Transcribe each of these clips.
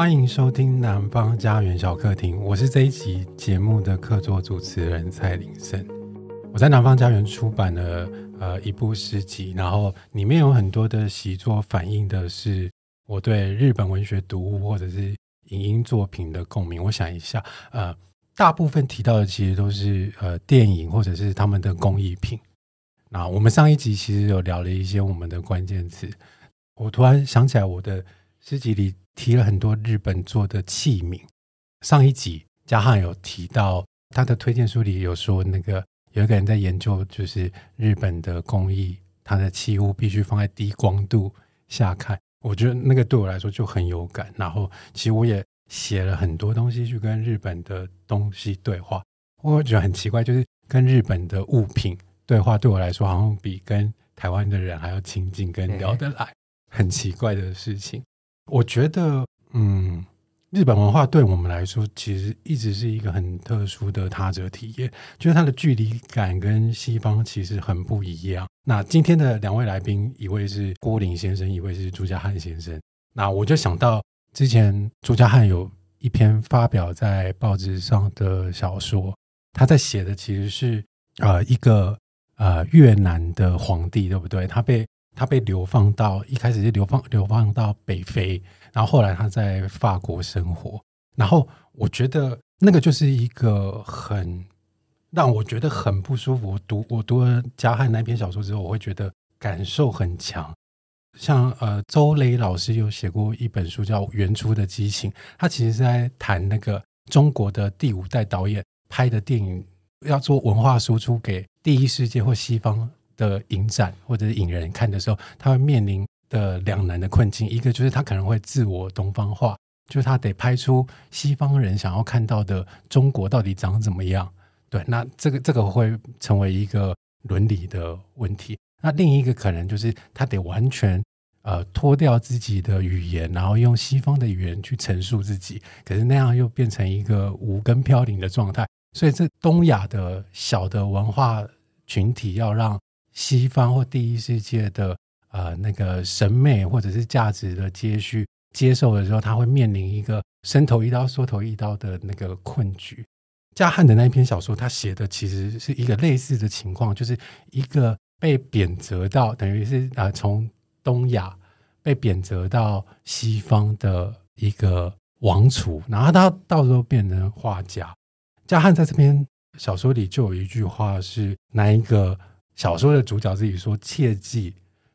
欢迎收听《南方家园小客厅》，我是这一集节目的客座主持人蔡林胜。我在南方家园出版了呃一部诗集，然后里面有很多的习作，反映的是我对日本文学读物或者是影音作品的共鸣。我想一下，呃，大部分提到的其实都是呃电影或者是他们的工艺品。那我们上一集其实有聊了一些我们的关键词，我突然想起来我的诗集里。提了很多日本做的器皿。上一集嘉汉有提到他的推荐书里有说，那个有一个人在研究，就是日本的工艺，它的器物必须放在低光度下看。我觉得那个对我来说就很有感。然后其实我也写了很多东西去跟日本的东西对话。我觉得很奇怪，就是跟日本的物品对话，对我来说好像比跟台湾的人还要亲近，跟聊得来，很奇怪的事情。我觉得，嗯，日本文化对我们来说，其实一直是一个很特殊的他者体验，就是它的距离感跟西方其实很不一样。那今天的两位来宾，一位是郭林先生，一位是朱家汉先生。那我就想到之前朱家汉有一篇发表在报纸上的小说，他在写的其实是呃一个呃越南的皇帝，对不对？他被他被流放到一开始是流放流放到北非，然后后来他在法国生活。然后我觉得那个就是一个很让我觉得很不舒服。我读我读了加汉那篇小说之后，我会觉得感受很强。像呃，周雷老师有写过一本书叫《原初的激情》，他其实是在谈那个中国的第五代导演拍的电影要做文化输出给第一世界或西方。的影展或者是影人看的时候，他会面临的两难的困境，一个就是他可能会自我东方化，就是他得拍出西方人想要看到的中国到底长怎么样。对，那这个这个会成为一个伦理的问题。那另一个可能就是他得完全呃脱掉自己的语言，然后用西方的语言去陈述自己，可是那样又变成一个无根飘零的状态。所以这东亚的小的文化群体要让。西方或第一世界的呃那个审美或者是价值的接续接受的时候，他会面临一个伸头一刀缩头一刀的那个困局。加汉的那一篇小说，他写的其实是一个类似的情况，就是一个被贬谪到等于是啊、呃、从东亚被贬谪到西方的一个王储，然后他到时候变成画家。加汉在这篇小说里就有一句话是那一个？小说的主角自己说：“切记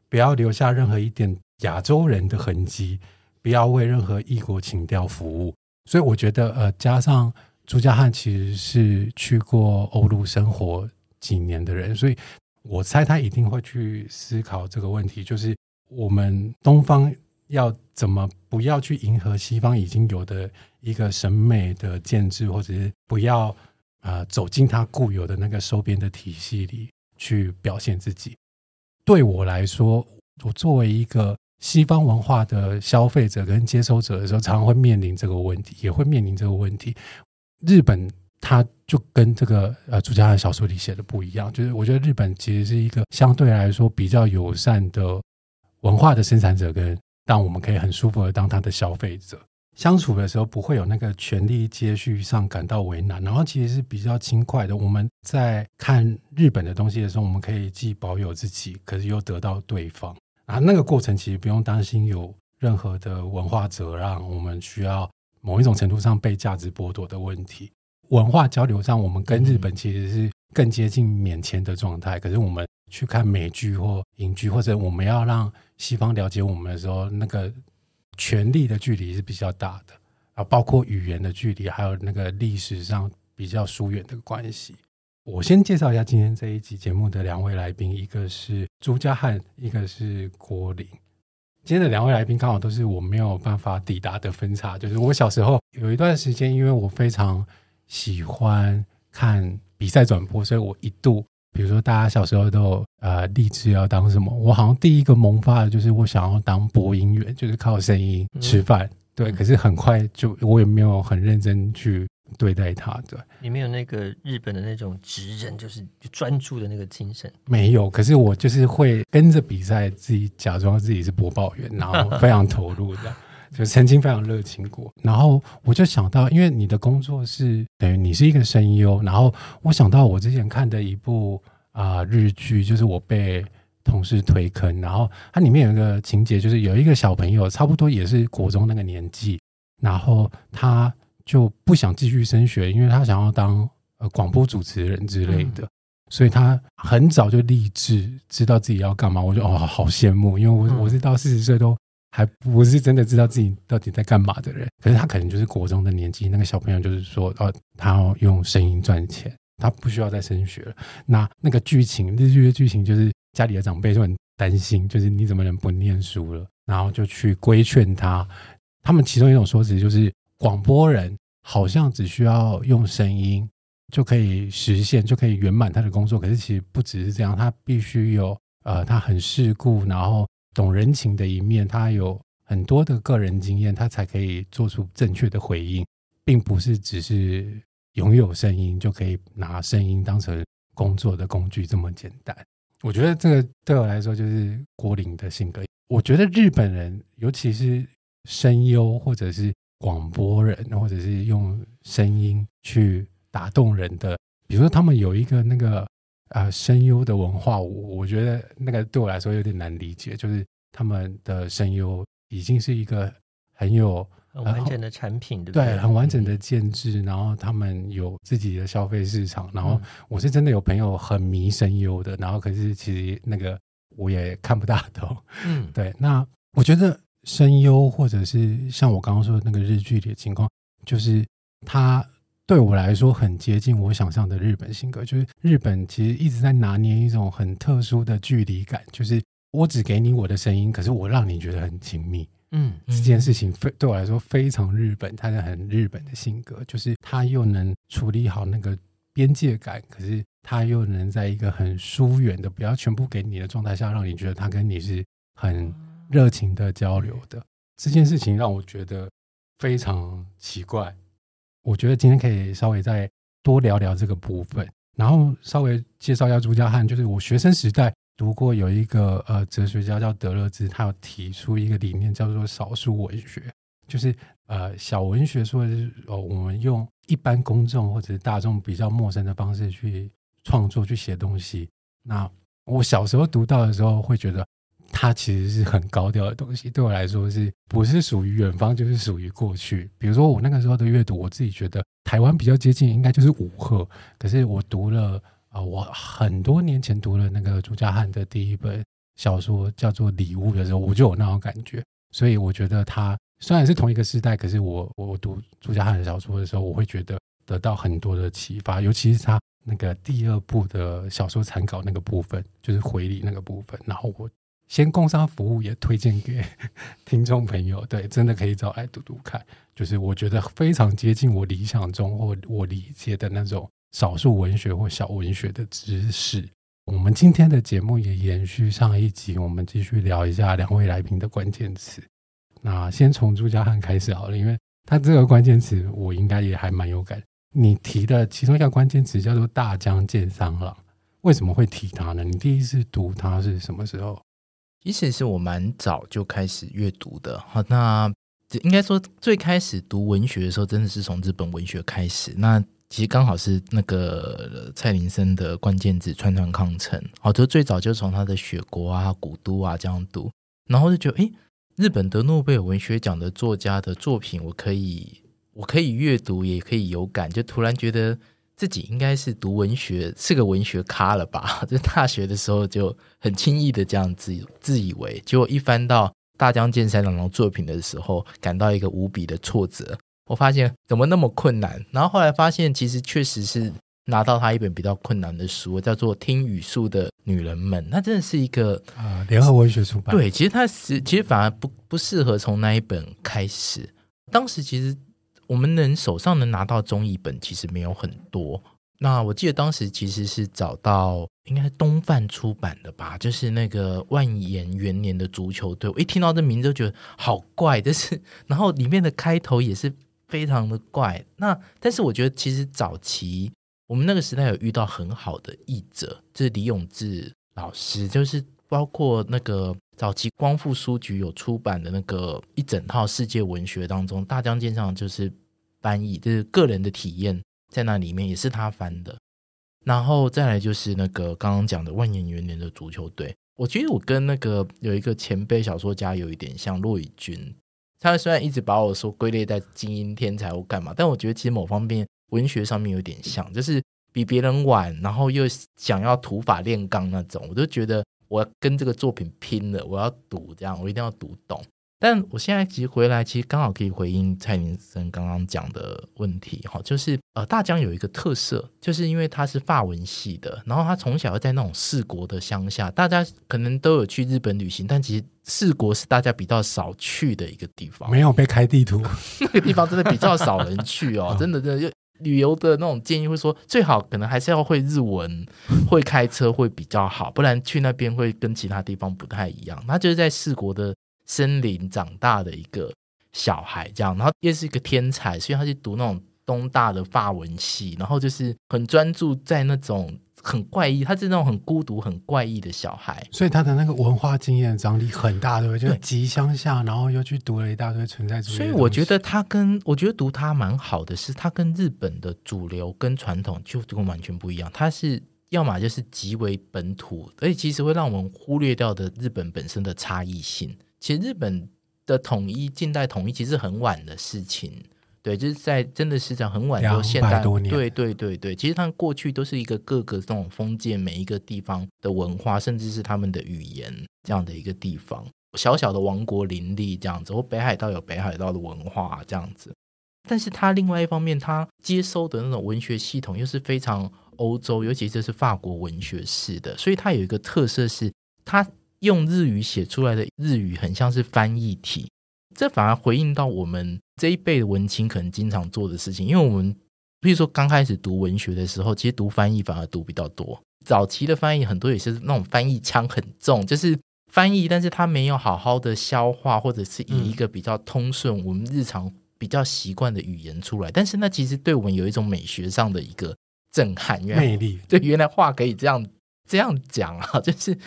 不要留下任何一点亚洲人的痕迹，不要为任何异国情调服务。”所以我觉得，呃，加上朱家汉其实是去过欧陆生活几年的人，所以我猜他一定会去思考这个问题：就是我们东方要怎么不要去迎合西方已经有的一个审美的建制，或者是不要啊、呃、走进他固有的那个收编的体系里。去表现自己，对我来说，我作为一个西方文化的消费者跟接收者的时候，常常会面临这个问题，也会面临这个问题。日本，它就跟这个呃朱家汉小说里写的不一样，就是我觉得日本其实是一个相对来说比较友善的文化的生产者，跟让我们可以很舒服的当他的消费者。相处的时候不会有那个权力接续上感到为难，然后其实是比较轻快的。我们在看日本的东西的时候，我们可以既保有自己，可是又得到对方。啊，那个过程其实不用担心有任何的文化责让，我们需要某一种程度上被价值剥夺的问题。文化交流上，我们跟日本其实是更接近免签的状态。可是我们去看美剧或英剧，或者我们要让西方了解我们的时候，那个。权力的距离是比较大的啊，包括语言的距离，还有那个历史上比较疏远的关系。我先介绍一下今天这一集节目的两位来宾，一个是朱家汉，一个是郭林。今天的两位来宾刚好都是我没有办法抵达的分岔，就是我小时候有一段时间，因为我非常喜欢看比赛转播，所以我一度。比如说，大家小时候都有呃立志要当什么？我好像第一个萌发的就是我想要当播音员，就是靠声音吃饭。嗯、对，可是很快就我也没有很认真去对待它。对，你没有那个日本的那种职人，就是专注的那个精神。没有，可是我就是会跟着比赛，自己假装自己是播报员，然后非常投入的。就曾经非常热情过。然后我就想到，因为你的工作是等于你是一个声优，然后我想到我之前看的一部啊、呃、日剧，就是我被同事推坑，然后它里面有一个情节，就是有一个小朋友，差不多也是国中那个年纪，然后他就不想继续升学，因为他想要当呃广播主持人之类的。嗯所以他很早就立志，知道自己要干嘛。我就哦，好羡慕，因为我我是到四十岁都还不是真的知道自己到底在干嘛的人。可是他可能就是国中的年纪，那个小朋友就是说，哦，他要用声音赚钱，他不需要再升学了。那那个剧情，日剧的剧情就是家里的长辈就很担心，就是你怎么能不念书了？然后就去规劝他。他们其中一种说辞就是，广播人好像只需要用声音。就可以实现，就可以圆满他的工作。可是其实不只是这样，他必须有呃，他很世故，然后懂人情的一面，他有很多的个人经验，他才可以做出正确的回应，并不是只是拥有声音就可以拿声音当成工作的工具这么简单。我觉得这个对我来说就是郭林的性格。我觉得日本人，尤其是声优或者是广播人，或者是用声音去。打动人的，比如说他们有一个那个呃声优的文化，我我觉得那个对我来说有点难理解，就是他们的声优已经是一个很有很完整的产品，对不对？对，很完整的建制，然后他们有自己的消费市场，然后我是真的有朋友很迷声优的，然后可是其实那个我也看不大懂，嗯，对。那我觉得声优或者是像我刚刚说的那个日剧里的情况，就是他。对我来说，很接近我想象的日本性格，就是日本其实一直在拿捏一种很特殊的距离感，就是我只给你我的声音，可是我让你觉得很亲密。嗯，这件事情非对我来说非常日本，它是很日本的性格，就是他又能处理好那个边界感，可是他又能在一个很疏远的、不要全部给你的状态下，让你觉得他跟你是很热情的交流的。这件事情让我觉得非常奇怪。我觉得今天可以稍微再多聊聊这个部分，然后稍微介绍一下朱家汉。就是我学生时代读过有一个呃哲学家叫德勒兹，他有提出一个理念叫做少数文学，就是呃小文学说的是哦，我们用一般公众或者是大众比较陌生的方式去创作去写东西。那我小时候读到的时候会觉得。它其实是很高调的东西，对我来说是不是属于远方，就是属于过去。比如说我那个时候的阅读，我自己觉得台湾比较接近，应该就是五贺。可是我读了啊、我很多年前读了那个朱家汉的第一本小说叫做《礼物》的时候，我就有那种感觉。所以我觉得他虽然是同一个时代，可是我我读朱家汉的小说的时候，我会觉得得到很多的启发，尤其是他那个第二部的小说残稿那个部分，就是回礼那个部分，然后我。先工商服务也推荐给 听众朋友，对，真的可以找来读读看。就是我觉得非常接近我理想中或我理解的那种少数文学或小文学的知识。我们今天的节目也延续上一集，我们继续聊一下两位来宾的关键词。那先从朱家汉开始好了，因为他这个关键词我应该也还蛮有感。你提的其中一个关键词叫做大江健三郎，为什么会提他呢？你第一次读他是什么时候？其实是我蛮早就开始阅读的，好，那应该说最开始读文学的时候，真的是从日本文学开始。那其实刚好是那个蔡林森的关键字“川端康成”，好，就最早就从他的《雪国》啊、《古都》啊这样读，然后就觉得，哎，日本得诺贝尔文学奖的作家的作品，我可以，我可以阅读，也可以有感，就突然觉得。自己应该是读文学，是个文学咖了吧？就大学的时候就很轻易的这样自自以为，结果一翻到大江健三郎的作品的时候，感到一个无比的挫折。我发现怎么那么困难？然后后来发现，其实确实是拿到他一本比较困难的书，叫做《听语素的女人们》，那真的是一个啊，联合文学出版。对，其实它是其实反而不不适合从那一本开始。当时其实。我们能手上能拿到中译本其实没有很多。那我记得当时其实是找到应该是东贩出版的吧，就是那个万延元年的足球队。我一听到这名字就觉得好怪，但是 然后里面的开头也是非常的怪。那但是我觉得其实早期我们那个时代有遇到很好的译者，就是李永志老师，就是包括那个早期光复书局有出版的那个一整套世界文学当中，大江健三就是翻译，就是个人的体验在那里面也是他翻的。然后再来就是那个刚刚讲的万年元年的足球队，我觉得我跟那个有一个前辈小说家有一点像，骆以军。他虽然一直把我说归类在精英天才或干嘛，但我觉得其实某方面文学上面有点像，就是比别人晚，然后又想要土法炼钢那种，我就觉得。我要跟这个作品拼了，我要读这样，我一定要读懂。但我现在其实回来，其实刚好可以回应蔡明生刚刚讲的问题哈，就是呃，大江有一个特色，就是因为他是法文系的，然后他从小在那种四国的乡下，大家可能都有去日本旅行，但其实四国是大家比较少去的一个地方，没有被开地图，那个地方真的比较少人去哦，真的真的就。旅游的那种建议会说，最好可能还是要会日文，会开车会比较好，不然去那边会跟其他地方不太一样。他就是在四国的森林长大的一个小孩，这样，然后也是一个天才，所以他去读那种东大的法文系，然后就是很专注在那种。很怪异，他是那种很孤独、很怪异的小孩，所以他的那个文化经验张力很大，对不对？就极乡下，然后又去读了一大堆存在主义。所以我觉得他跟我觉得读他蛮好的，是他跟日本的主流跟传统就就完全不一样。他是要么就是极为本土，而且其实会让我们忽略掉的日本本身的差异性。其实日本的统一、近代统一其实很晚的事情。对，就是在真的是讲很晚到现代，对对对对，其实他们过去都是一个各个这种封建每一个地方的文化，甚至是他们的语言这样的一个地方，小小的王国林立这样子，或北海道有北海道的文化这样子。但是他另外一方面，他接收的那种文学系统又是非常欧洲，尤其这是法国文学式的，所以他有一个特色是，他用日语写出来的日语很像是翻译体。这反而回应到我们这一辈的文青可能经常做的事情，因为我们比如说刚开始读文学的时候，其实读翻译反而读比较多。早期的翻译很多也是那种翻译腔很重，就是翻译，但是他没有好好的消化，或者是以一个比较通顺我们日常比较习惯的语言出来。但是那其实对我们有一种美学上的一个震撼，原来魅力。对，原来话可以这样这样讲啊，就是。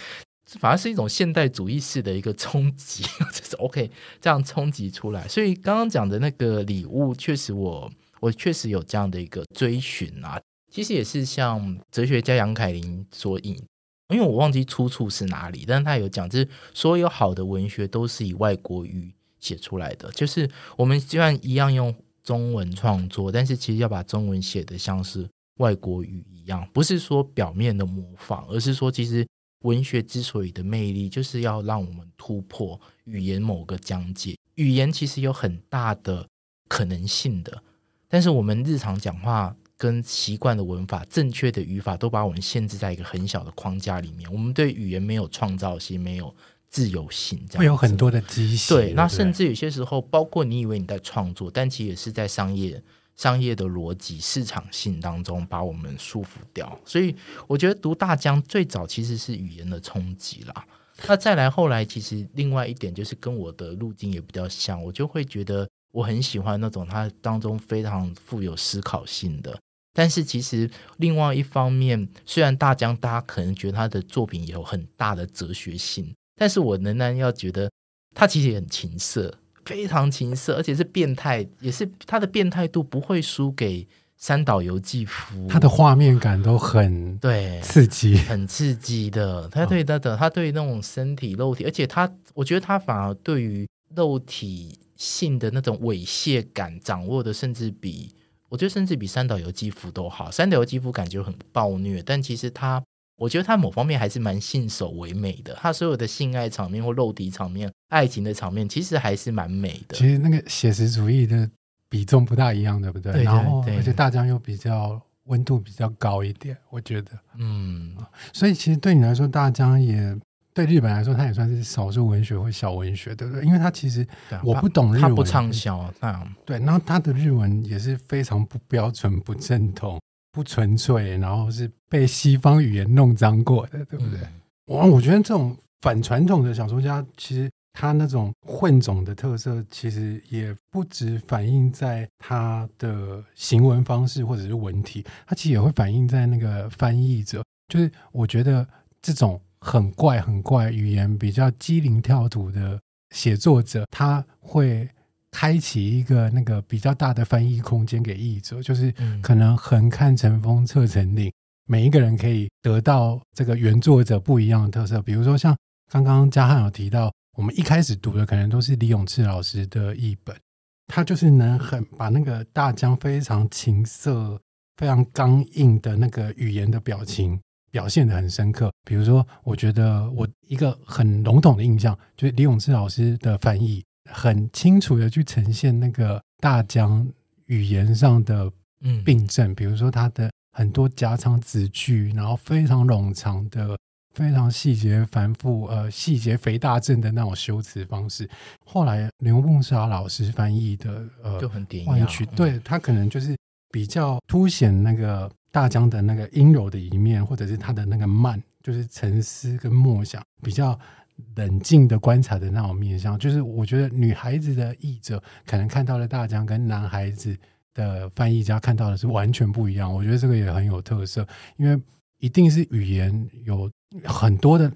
反而是一种现代主义式的一个冲击，就是 OK 这样冲击出来。所以刚刚讲的那个礼物，确实我我确实有这样的一个追寻啊。其实也是像哲学家杨凯琳所引，因为我忘记出处是哪里，但是他有讲，就是所有好的文学都是以外国语写出来的。就是我们虽然一样用中文创作，但是其实要把中文写得像是外国语一样，不是说表面的模仿，而是说其实。文学之所以的魅力，就是要让我们突破语言某个疆界。语言其实有很大的可能性的，但是我们日常讲话跟习惯的文法、正确的语法，都把我们限制在一个很小的框架里面。我们对语言没有创造性，没有自由性，这样会有很多的机械。对，那甚至有些时候，包括你以为你在创作，但其实也是在商业。商业的逻辑、市场性当中把我们束缚掉，所以我觉得读大江最早其实是语言的冲击啦。那再来后来，其实另外一点就是跟我的路径也比较像，我就会觉得我很喜欢那种它当中非常富有思考性的。但是其实另外一方面，虽然大江大家可能觉得他的作品有很大的哲学性，但是我仍然要觉得他其实也很情色。非常情色，而且是变态，也是他的变态度不会输给三岛由纪夫。他的画面感都很对刺激，很刺激的。他对他的，他对那种身体肉体，而且他，我觉得他反而对于肉体性的那种猥亵感掌握的，甚至比我觉得甚至比三岛由纪夫都好。三岛由纪夫感觉很暴虐，但其实他。我觉得他某方面还是蛮信手为美的，他所有的性爱场面或肉体场面、爱情的场面，其实还是蛮美的。其实那个写实主义的比重不大一样，对不对？对，对，对。然后，而且大江又比较温度比较高一点，我觉得。嗯。所以其实对你来说，大江也对日本来说，他也算是少数文学或小文学，对不对？因为他其实我不懂日文，他不畅销。那对，然后他的日文也是非常不标准、不正统。不纯粹，然后是被西方语言弄脏过的，对不对？我、嗯、我觉得这种反传统的小说家，其实他那种混种的特色，其实也不只反映在他的行文方式或者是文体，他其实也会反映在那个翻译者。就是我觉得这种很怪很怪、语言比较机灵跳脱的写作者，他会开启一个那个比较大的翻译空间给译者，就是可能横看成峰侧成岭，每一个人可以得到这个原作者不一样的特色。比如说像刚刚嘉汉有提到，我们一开始读的可能都是李永志老师的译本，他就是能很把那个大江非常情色、非常刚硬的那个语言的表情。表现的很深刻，比如说，我觉得我一个很笼统的印象，就是李永志老师的翻译很清楚的去呈现那个大江语言上的病症，嗯、比如说他的很多夹长子句，然后非常冗长的、非常细节繁复、呃细节肥大症的那种修辞方式。后来刘梦莎老师翻译的呃，就很典雅，对他可能就是比较凸显那个。大江的那个阴柔的一面，或者是他的那个慢，就是沉思跟默想，比较冷静的观察的那种面向。就是我觉得女孩子的译者可能看到的大江，跟男孩子的翻译家看到的是完全不一样。我觉得这个也很有特色，因为一定是语言有很多的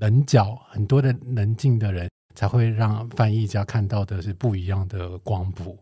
棱角，很多的棱镜的人，才会让翻译家看到的是不一样的光谱。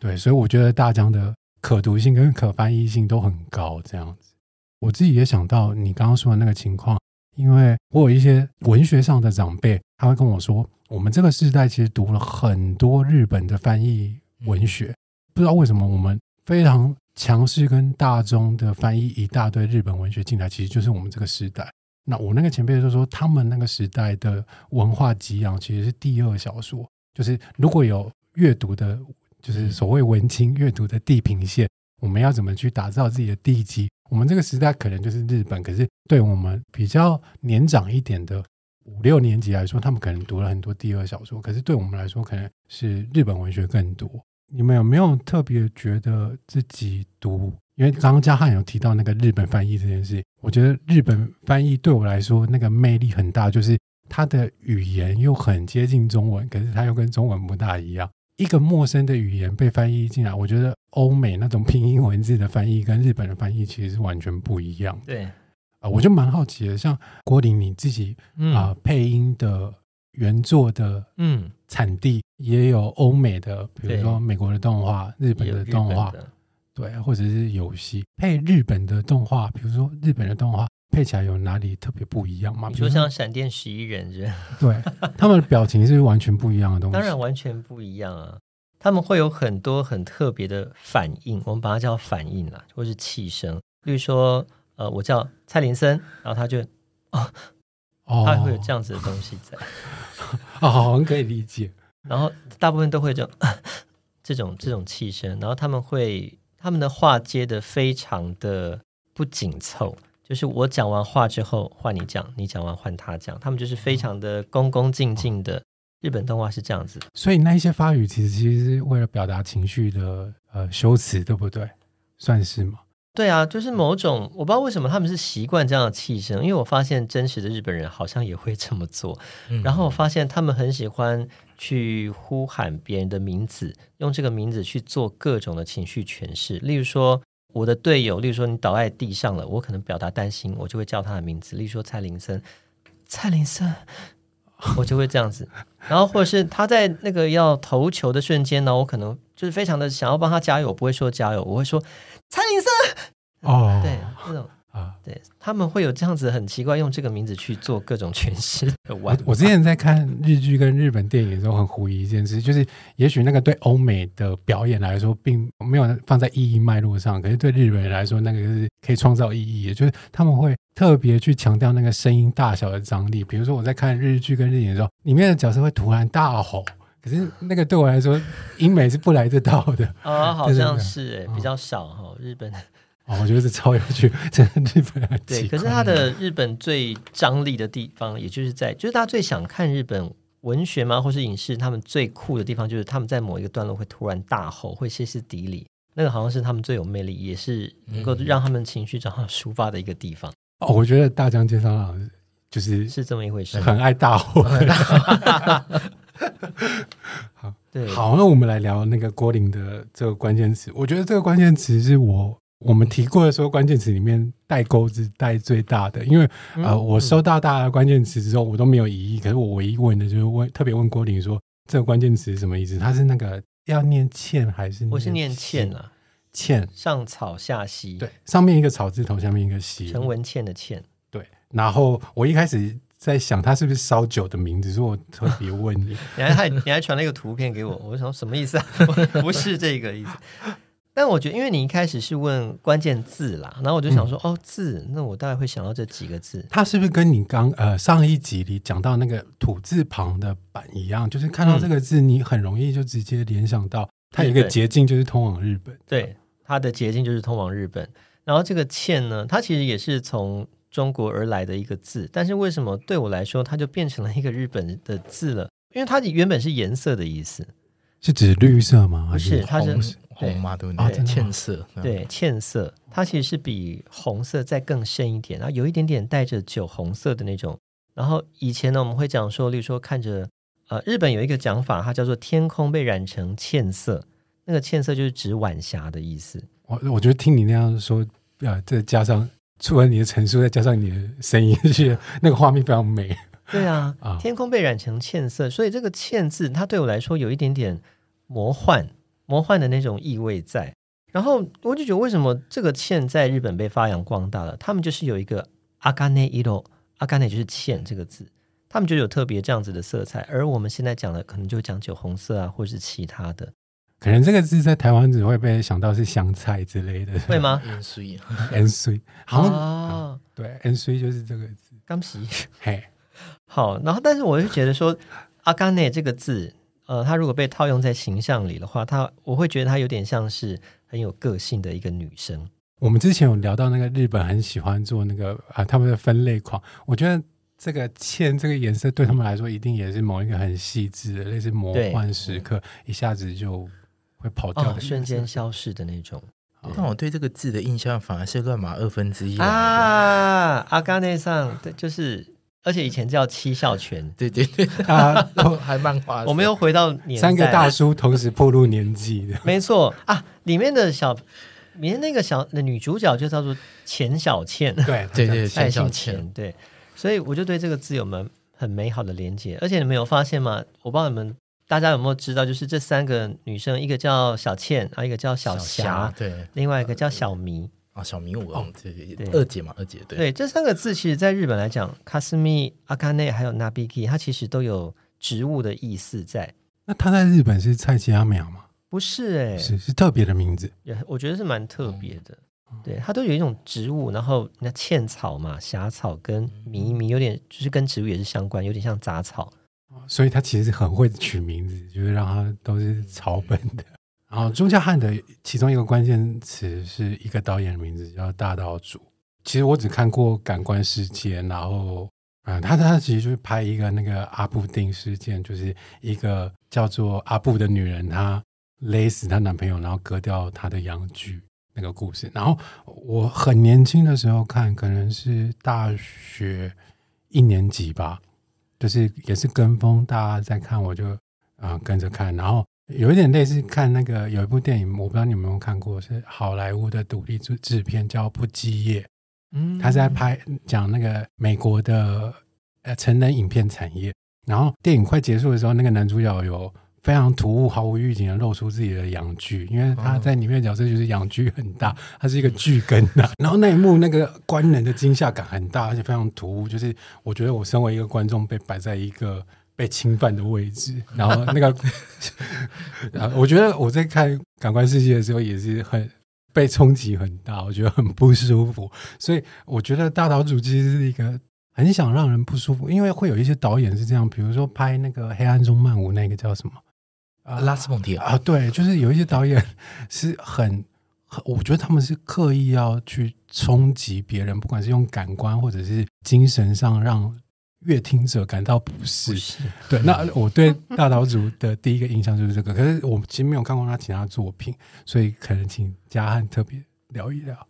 对，所以我觉得大江的。可读性跟可翻译性都很高，这样子，我自己也想到你刚刚说的那个情况，因为我有一些文学上的长辈，他会跟我说，我们这个时代其实读了很多日本的翻译文学，不知道为什么我们非常强势跟大众的翻译一大堆日本文学进来，其实就是我们这个时代。那我那个前辈就说，他们那个时代的文化给养其实是第二小说，就是如果有阅读的。就是所谓文青阅读的地平线，我们要怎么去打造自己的地基？我们这个时代可能就是日本，可是对我们比较年长一点的五六年级来说，他们可能读了很多第二小说，可是对我们来说，可能是日本文学更多。你们有没有特别觉得自己读？因为刚刚嘉汉有提到那个日本翻译这件事，我觉得日本翻译对我来说那个魅力很大，就是它的语言又很接近中文，可是它又跟中文不大一样。一个陌生的语言被翻译进来，我觉得欧美那种拼音文字的翻译跟日本的翻译其实是完全不一样。对，啊、呃，我就蛮好奇的，像郭林你自己啊、嗯。呃，配音的原作的嗯。产地也有欧美的，比如说美国的动画、日本的动画，对，或者是游戏。配日本的动画，比如说日本的动画。配起来有哪里特别不一样吗？你说像《闪电十一人》是？对，他们的表情是完全不一样的东西。当然完全不一样啊！他们会有很多很特别的反应，我们把它叫反应啦，或是气声。例如说，呃，我叫蔡林森，然后他就哦，哦，他会有这样子的东西在。哦，好像可以理解。然后大部分都会 这种这种这种气声，然后他们会他们的话接得非常的不紧凑。就是我讲完话之后换你讲，你讲完换他讲，他们就是非常的恭恭敬敬的。日本动画是这样子，所以那一些发语其实其实是为了表达情绪的呃修辞，对不对？算是吗？对啊，就是某种我不知道为什么他们是习惯这样的气声，因为我发现真实的日本人好像也会这么做。嗯、然后我发现他们很喜欢去呼喊别人的名字，用这个名字去做各种的情绪诠释，例如说。我的队友，例如说你倒在地上了，我可能表达担心，我就会叫他的名字，例如说蔡林森，蔡林森，我就会这样子。然后或者是他在那个要投球的瞬间呢，我可能就是非常的想要帮他加油，我不会说加油，我会说蔡林森。哦，对，这种。啊，对，他们会有这样子很奇怪，用这个名字去做各种诠释。我我之前在看日剧跟日本电影的时候，很狐疑一件事，就是也许那个对欧美的表演来说，并没有放在意义脉络上，可是对日本人来说，那个是可以创造意义的，就是他们会特别去强调那个声音大小的张力。比如说我在看日剧跟日影的时候，里面的角色会突然大吼，可是那个对我来说，英美是不来这套的。啊、哦，好像是 诶，比较少哈，日本。哦，我觉得是超有趣，真的日本很对。可是他的日本最张力的地方，也就是在，就是大家最想看日本文学嘛，或是影视，他们最酷的地方，就是他们在某一个段落会突然大吼，会歇斯底里，那个好像是他们最有魅力，也是能够让他们情绪找到抒发的一个地方。哦，我觉得大江健三郎就是是这么一回事，很爱大吼。好，对，好，那我们来聊那个郭林的这个关键词。我觉得这个关键词是我。我们提过的所有关键词里面带钩子带最大的，因为、嗯、呃，我收到大家的关键词之后，我都没有疑义。可是我唯一问的就是问，特别问郭玲说，这个关键词是什么意思？他是那个要念茜还是？我是念茜啊，茜上草下溪，对，上面一个草字头，下面一个溪，陈文茜的茜。对，然后我一开始在想，他是不是烧酒的名字？所以我特别问你，你还还你还传了一个图片给我，我说什么意思啊？不是这个意思。但我觉得，因为你一开始是问关键字啦，然后我就想说，嗯、哦，字，那我大概会想到这几个字。它是不是跟你刚呃上一集里讲到那个土字旁的板一样？就是看到这个字，你很容易就直接联想到它有一个捷径，就是通往日本。对，它的捷径就是通往日本。然后这个“欠”呢，它其实也是从中国而来的一个字，但是为什么对我来说，它就变成了一个日本的字了？因为它原本是颜色的意思。是指绿色吗？不是，它是红吗？对不对？茜色，对，茜色，它其实是比红色再更深一点，然后有一点点带着酒红色的那种。然后以前呢，我们会讲说，例如说看着呃，日本有一个讲法，它叫做天空被染成茜色，那个茜色就是指晚霞的意思。我我觉得听你那样说，呃，再加上除了你的陈述，再加上你的声音，是 那个画面非常美。对啊，天空被染成茜色，所以这个“茜”字，它对我来说有一点点魔幻、魔幻的那种意味在。然后我就觉得，为什么这个“茜”在日本被发扬光大了？他们就是有一个“阿甘内伊罗”，“阿甘内”就是“茜”这个字，他们就有特别这样子的色彩。而我们现在讲的，可能就讲酒红色啊，或是其他的。可能这个字在台湾只会被想到是香菜之类的，会吗？N C N C，好 啊，对，N C 就是这个字，刚皮，嘿。好，然后但是我就觉得说，阿甘内这个字，呃，她如果被套用在形象里的话，她我会觉得她有点像是很有个性的一个女生。我们之前有聊到那个日本很喜欢做那个啊，他们的分类框，我觉得这个茜这个颜色对他们来说一定也是某一个很细致的，类似魔幻时刻，一下子就会跑掉的、哦，瞬间消失的那种。但我对这个字的印象反而是乱码二分之一啊，阿甘内上对，就是。而且以前叫七孝全，对 对对，啊，还漫画。我们又回到年三个大叔同时步入年纪的，没错啊。里面的小，里面那个小的女主角就叫做钱小倩，对 对对，钱小倩，对。所以我就对这个字有蛮很美好的连接。而且你们有发现吗？我不知道你们大家有没有知道，就是这三个女生，一个叫小倩，啊，一个叫小霞，对，另外一个叫小弥。啊，小明我对对对，二姐嘛，二姐对对，这三个字其实在日本来讲，卡斯米、阿卡内还有纳比基，它其实都有植物的意思在。那它在日本是菜市仔名吗？不是哎、欸，是是特别的名字，也我觉得是蛮特别的。嗯、对，它都有一种植物，然后那茜草嘛、霞草跟迷迷有点就是跟植物也是相关，有点像杂草。所以它其实是很会取名字，就是让它都是草本的。然后钟嘉汉的其中一个关键词是一个导演的名字叫大岛主。其实我只看过《感官世界》，然后啊、嗯，他他其实就是拍一个那个阿布定事件，就是一个叫做阿布的女人，她勒死她男朋友，然后割掉她的阳具那个故事。然后我很年轻的时候看，可能是大学一年级吧，就是也是跟风大家在看，我就啊、跟着看，然后。有一点类似看那个有一部电影，我不知道你有没有看过，是好莱坞的独立制制片叫《不羁夜》，嗯，他是在拍讲那个美国的呃成人影片产业。然后电影快结束的时候，那个男主角有非常突兀、毫无预警的露出自己的阳具，因为他在里面的角色就是阳具很大，他是一个巨根呐。然后那一幕那个观人的惊吓感很大，而且非常突兀，就是我觉得我身为一个观众被摆在一个。被侵犯的位置，然后那个，然后我觉得我在看《感官世界》的时候也是很被冲击很大，我觉得很不舒服。所以我觉得大岛主其实是一个很想让人不舒服，因为会有一些导演是这样，比如说拍那个《黑暗中漫舞》那个叫什么啊，拉斯蒙提啊，对，就是有一些导演是很，很，我觉得他们是刻意要去冲击别人，不管是用感官或者是精神上让。阅听者感到不适，对。那我对大岛主的第一个印象就是这个，可是我其实没有看过他其他作品，所以可能请嘉汉特别聊一聊。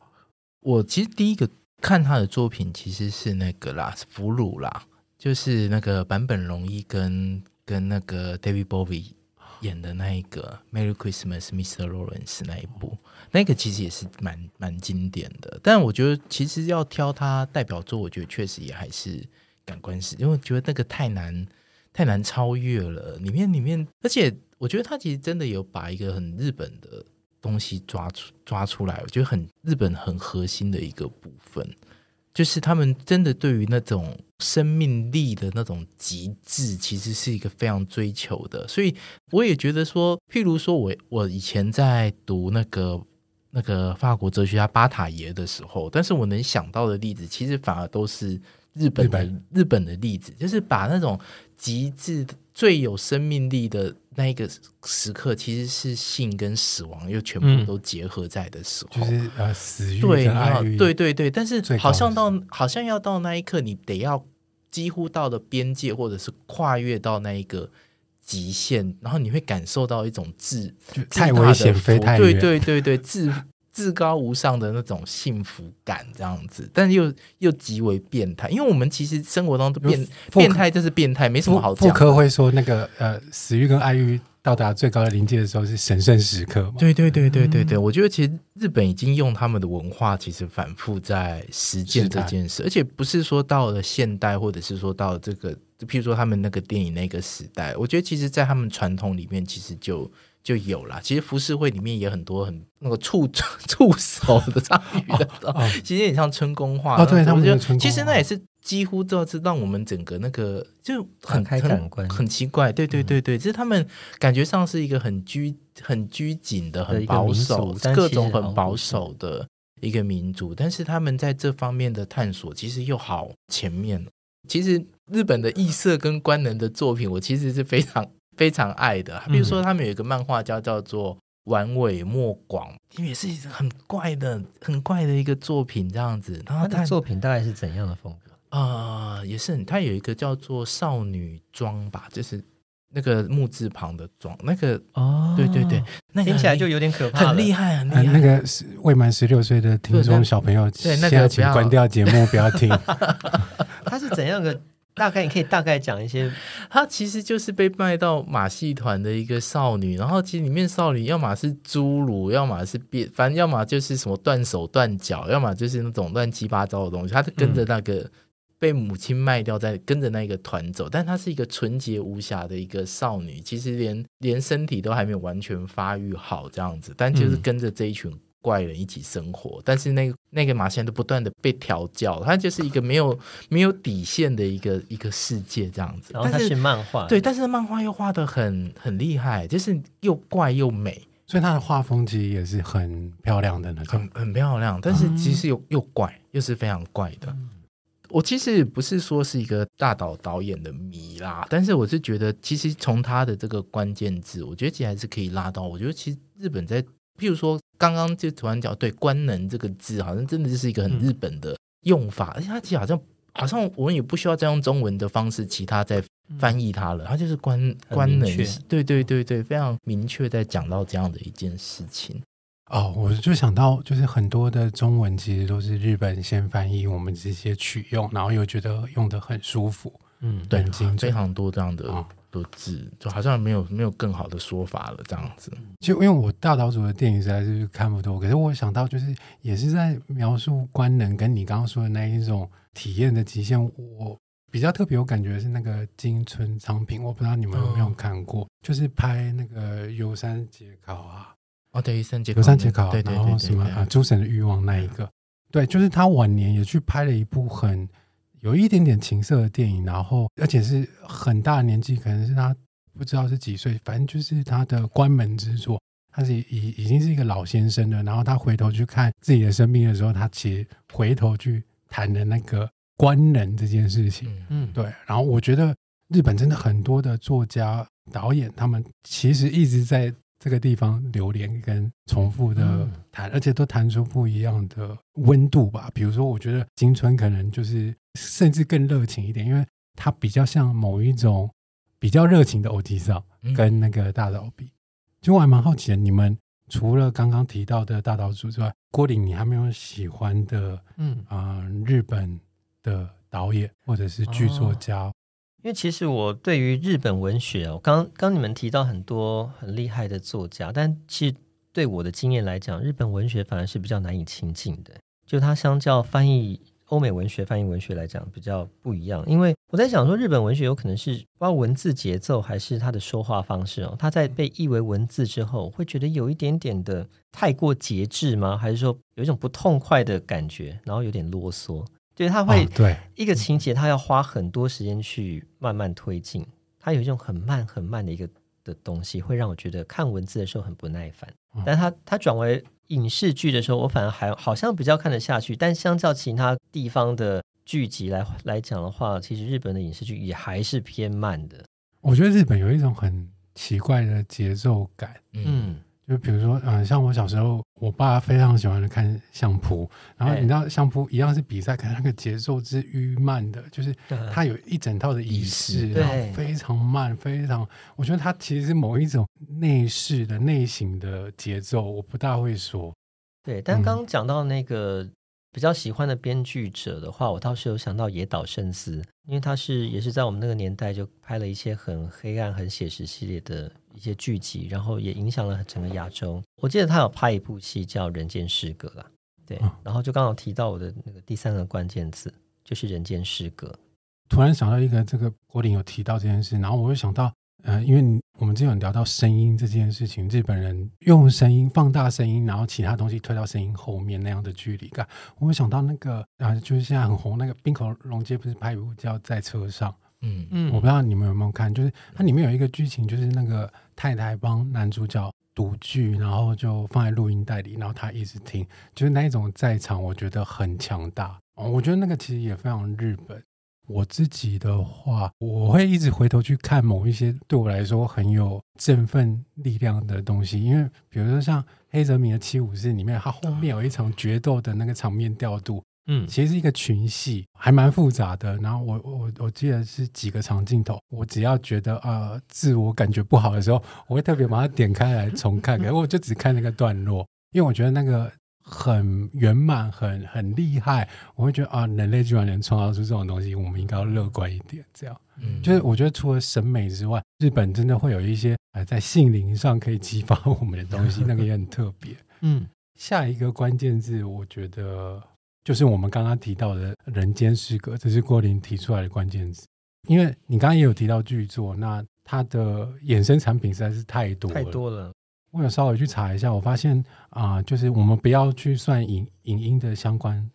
我其实第一个看他的作品其实是那个啦，俘虏啦，就是那个坂本龙一跟跟那个 David Bowie 演的那一个《Merry Christmas, Mr. Lawrence》那一部，那个其实也是蛮蛮经典的。但我觉得其实要挑他代表作，我觉得确实也还是《感官世界》，因为我觉得那个太难太难超越了。里面里面，而且我觉得他其实真的有把一个很日本的东西抓出抓出来，我觉得很日本很核心的一个部分。就是他们真的对于那种生命力的那种极致，其实是一个非常追求的。所以我也觉得说，譬如说我我以前在读那个那个法国哲学家巴塔耶的时候，但是我能想到的例子，其实反而都是日本的日本，的例子，就是把那种极致最有生命力的。那一个时刻其实是性跟死亡又全部都结合在的时候，嗯、就是呃死与跟爱欲，对对对，但是好像到好像要到那一刻，你得要几乎到了边界，或者是跨越到那一个极限，然后你会感受到一种自太危险，飞太远，对对对对自。至高无上的那种幸福感，这样子，但是又又极为变态，因为我们其实生活当中变变态就是变态，没什么好讲。傅柯会说，那个呃，死欲跟爱欲到达最高的临界的时候是神圣时刻嘛？对对对对对对，我觉得其实日本已经用他们的文化，其实反复在实践这件事，而且不是说到了现代，或者是说到这个，譬如说他们那个电影那个时代，我觉得其实，在他们传统里面，其实就。就有了，其实浮世绘里面也很多很那个触触 手的章鱼的，哦哦、其实也像春宫画。啊，对，他们就其实那也是几乎都是让我们整个那个就很开感官很，很奇怪。对对对对，就、嗯、是他们感觉上是一个很拘很拘谨的、很保守、各种很保守的一个民族，但是他们在这方面的探索其实又好前面。其实日本的异色跟官能的作品，我其实是非常。非常爱的，比如说他们有一个漫画家叫做丸尾莫广，因为也是很怪的、很怪的一个作品这样子。然后他的作品大概是怎样的风格啊、呃？也是他有一个叫做少女装吧，就是那个木字旁的装，那个哦，对对对，那个、听起来就有点可怕，很厉害，很厉害。那个未满十六岁的听众小朋友，对那个请关掉节目，不要听。他是怎样的？大概你可以大概讲一些，她其实就是被卖到马戏团的一个少女，然后其实里面少女要么是侏儒，要么是变，反正要么就是什么断手断脚，要么就是那种乱七八糟的东西。她是跟着那个被母亲卖掉，在跟着那个团走，但她是一个纯洁无瑕的一个少女，其实连连身体都还没有完全发育好这样子，但就是跟着这一群。怪人一起生活，但是那个那个马戏都不断的被调教，它就是一个没有没有底线的一个一个世界这样子。然后它是漫画，对，但是漫画又画的很很厉害，就是又怪又美，所以它的画风其实也是很漂亮的那种，很很漂亮。但是其实又、嗯、又怪，又是非常怪的。嗯、我其实不是说是一个大导导演的迷啦，但是我是觉得，其实从他的这个关键字，我觉得其实还是可以拉到。我觉得其实日本在。譬如说，刚刚就突然讲对“官能”这个字，好像真的就是一个很日本的用法，嗯、而且它其实好像好像我们也不需要再用中文的方式，其他再翻译它了，它就是官“官官能”，对对对对，非常明确在讲到这样的一件事情。哦，我就想到，就是很多的中文其实都是日本先翻译，我们直接取用，然后又觉得用的很舒服，嗯，对，非常多这样的。哦的字就好像没有没有更好的说法了，这样子。就因为我大岛主的电影实在是看不多，可是我想到就是也是在描述官能，跟你刚刚说的那一种体验的极限。我比较特别有感觉是那个金村昌平，我不知道你们有没有看过，嗯、就是拍那个游山节考啊，哦对，游山节游山节考，然后什么啊，诸神的欲望那一个，对，就是他晚年也去拍了一部很。有一点点情色的电影，然后而且是很大年纪，可能是他不知道是几岁，反正就是他的关门之作。他是已已经是一个老先生了，然后他回头去看自己的生命的时候，他其实回头去谈的那个官人这件事情。嗯，对。然后我觉得日本真的很多的作家、导演，他们其实一直在。这个地方流连跟重复的谈，而且都谈出不一样的温度吧。比如说，我觉得金春可能就是甚至更热情一点，因为他比较像某一种比较热情的欧吉桑，跟那个大岛比。就我还蛮好奇的，你们除了刚刚提到的大岛主之外，郭林，你还没有喜欢的，嗯啊、呃，日本的导演或者是剧作家？因为其实我对于日本文学我，刚刚你们提到很多很厉害的作家，但其实对我的经验来讲，日本文学反而是比较难以亲近的。就它相较翻译欧美文学、翻译文学来讲，比较不一样。因为我在想说，日本文学有可能是不知道文字节奏，还是它的说话方式哦，它在被译为文字之后，会觉得有一点点的太过节制吗？还是说有一种不痛快的感觉，然后有点啰嗦？对，他会对一个情节，他要花很多时间去慢慢推进，他有一种很慢很慢的一个的东西，会让我觉得看文字的时候很不耐烦。但他他转为影视剧的时候，我反而还好像比较看得下去。但相较其他地方的剧集来来讲的话，其实日本的影视剧也还是偏慢的。我觉得日本有一种很奇怪的节奏感，嗯。就比如说，嗯，像我小时候，我爸非常喜欢看相扑，然后你知道相扑一样是比赛，可是那个节奏之缓慢的，就是它有一整套的仪式，然后非常慢，非常，我觉得它其实是某一种内饰的内省的节奏，我不大会说。对，但刚刚讲到那个。比较喜欢的编剧者的话，我倒是有想到野岛伸司，因为他是也是在我们那个年代就拍了一些很黑暗、很写实系列的一些剧集，然后也影响了整个亚洲。我记得他有拍一部戏叫《人间失格》啦，对，嗯、然后就刚好提到我的那个第三个关键字就是《人间失格》。突然想到一个，这个郭林有提到这件事，然后我就想到。呃，因为我们之前有聊到声音这件事情，日本人用声音放大声音，然后其他东西推到声音后面那样的距离感，我会想到那个啊，就是现在很红那个冰口龙介不是拍一部叫《在车上》？嗯嗯，我不知道你们有没有看，就是它里面有一个剧情，就是那个太太帮男主角读剧，然后就放在录音带里，然后他一直听，就是那一种在场，我觉得很强大。哦，我觉得那个其实也非常日本。我自己的话，我会一直回头去看某一些对我来说很有振奋力量的东西，因为比如说像黑泽明的《七武士》里面，它后面有一场决斗的那个场面调度，嗯，其实是一个群戏，还蛮复杂的。然后我我我记得是几个长镜头，我只要觉得呃自我感觉不好的时候，我会特别把它点开来重看，可是我就只看那个段落，因为我觉得那个。很圆满，很很厉害，我会觉得啊，人类居然能创造出这种东西，我们应该要乐观一点。这样，嗯，就是我觉得除了审美之外，日本真的会有一些呃在性灵上可以激发我们的东西，那个也很特别。嗯，下一个关键字，我觉得就是我们刚刚提到的人间失格，这是郭林提出来的关键词。因为你刚刚也有提到剧作，那它的衍生产品实在是太多了，太多了。我有稍微去查一下，我发现啊、呃，就是我们不要去算影影音的相关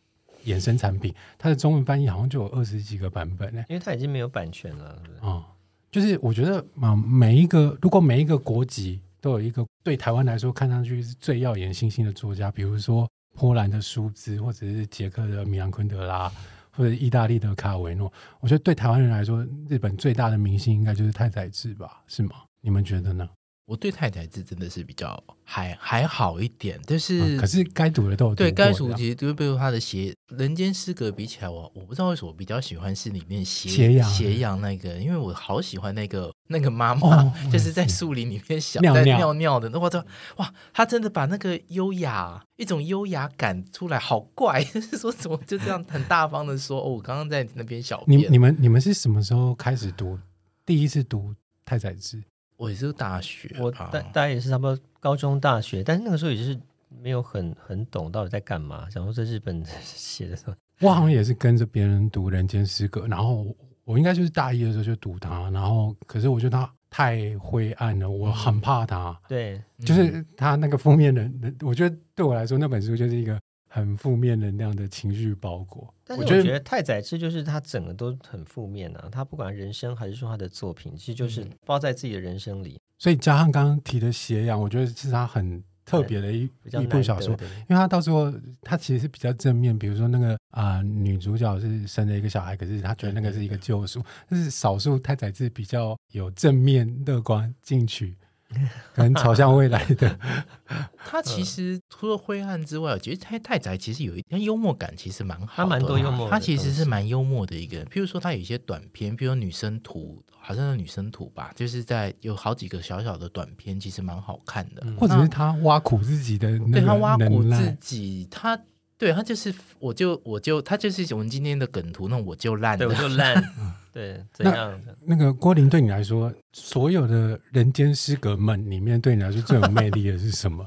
衍生产品，它的中文翻译好像就有二十几个版本呢。因为它已经没有版权了。啊、嗯，就是我觉得啊、呃，每一个如果每一个国籍都有一个对台湾来说看上去是最耀眼星星的作家，比如说波兰的舒兹，或者是捷克的米兰昆德拉，或者意大利的卡维诺，我觉得对台湾人来说，日本最大的明星应该就是太宰治吧？是吗？你们觉得呢？我对太宰治真的是比较还还好一点，但是、嗯、可是该读的都有读对该读其实就比如他的斜人间失格比起来，我我不知道为什么我比较喜欢是里面斜斜阳斜阳那个，因为我好喜欢那个那个妈妈，哦、就是在树林里面小尿在尿尿的，那我操哇，他真的把那个优雅一种优雅感出来，好怪，就是说怎么就这样很大方的说哦，我刚刚在那边小便。你你们你们是什么时候开始读第一次读太宰治？我也是大学，我大大概也是差不多高中、大学，但是那个时候也是没有很很懂到底在干嘛。想说在日本 写的时候，我好像也是跟着别人读《人间失格》，然后我应该就是大一的时候就读它，然后可是我觉得它太灰暗了，我很怕它。嗯、对，就是它那个封面的，我觉得对我来说那本书就是一个。很负面的那样的情绪包裹，但是我觉得太宰治就是他整个都很负面啊。他不管人生还是说他的作品，其实就是包在自己的人生里。所以加上刚刚提的斜阳，我觉得是他很特别的一一部小说，因为他到时候他其实是比较正面。比如说那个啊、呃，女主角是生了一个小孩，可是他觉得那个是一个救赎，这是少数太宰治比较有正面乐观进取。可能朝向未来的，他其实除了灰暗之外，我觉得太太宰其实有一点幽默感，其实蛮好，他蛮多幽默。他其实是蛮幽默的一个人。譬如说，他有一些短片，譬如女生图，好像是女生图吧，就是在有好几个小小的短片，其实蛮好看的。或者是他挖苦自己的，对他挖苦自己，他对他就是，我就我就他就是我们今天的梗图，那我就烂，对，我就烂，对，怎样的？那个郭林对你来说，所有的人间失格们里面，对你来说最有魅力的是什么？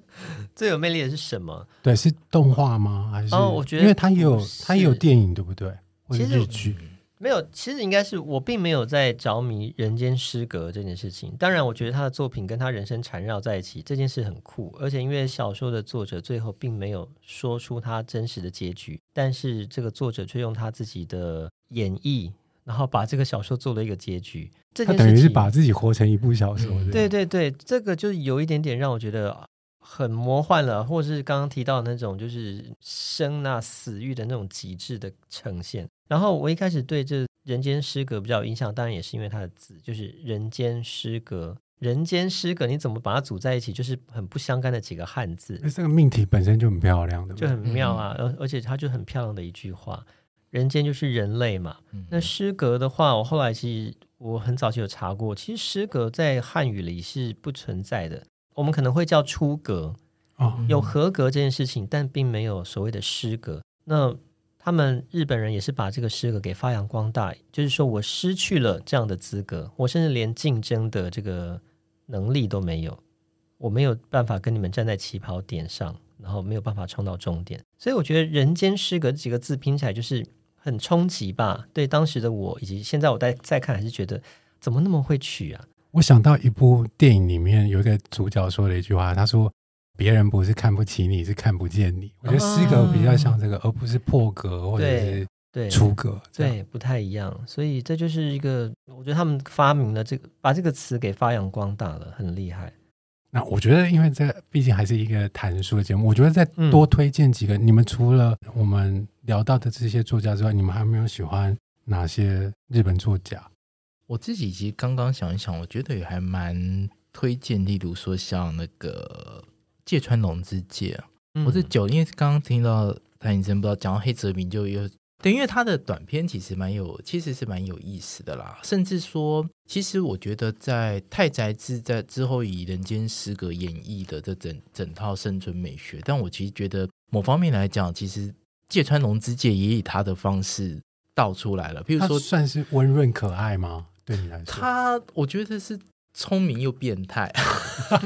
最有魅力的是什么？对，是动画吗？还是？哦，我觉得，因为他也有他也有电影，对不对？或者日剧。没有，其实应该是我并没有在着迷人间失格这件事情。当然，我觉得他的作品跟他人生缠绕在一起这件事很酷，而且因为小说的作者最后并没有说出他真实的结局，但是这个作者却用他自己的演绎，然后把这个小说做了一个结局。这他等于是把自己活成一部小说。嗯、对对对，这个就是有一点点让我觉得很魔幻了，或者是刚刚提到的那种就是生啊死欲的那种极致的呈现。然后我一开始对这人间失格比较有印象，当然也是因为它的字，就是人间失格。人间失格，你怎么把它组在一起，就是很不相干的几个汉字。这个命题本身就很漂亮的，就很妙啊！而、嗯、而且它就很漂亮的一句话，人间就是人类嘛。嗯、那失格的话，我后来其实我很早就有查过，其实失格在汉语里是不存在的。我们可能会叫出格，哦，有合格这件事情，但并没有所谓的失格。那他们日本人也是把这个诗格给发扬光大，就是说我失去了这样的资格，我甚至连竞争的这个能力都没有，我没有办法跟你们站在起跑点上，然后没有办法冲到终点。所以我觉得“人间失格”这几个字拼起来就是很冲击吧。对当时的我以及现在我再再看，还是觉得怎么那么会取啊？我想到一部电影里面有一个主角说的一句话，他说。别人不是看不起你，是看不见你。我觉得失格比较像这个，啊、而不是破格或者是对出格，对，对，不太一样。所以这就是一个，我觉得他们发明了这个，把这个词给发扬光大了，很厉害。那我觉得，因为这毕竟还是一个谈书的节目，我觉得再多推荐几个。嗯、你们除了我们聊到的这些作家之外，你们还没有喜欢哪些日本作家？我自己其实刚刚想一想，我觉得也还蛮推荐，例如说像那个。芥川龙之介啊，我是九，因为刚刚听到蔡医生不知道讲到黑泽明就有，对，因为他的短片其实蛮有，其实是蛮有意思的啦。甚至说，其实我觉得在太宰治在之后以人间失格演绎的这整整套生存美学，但我其实觉得某方面来讲，其实芥川龙之介也以他的方式道出来了。譬如说，算是温润可爱吗？对你来说，他我觉得是。聪明又变态，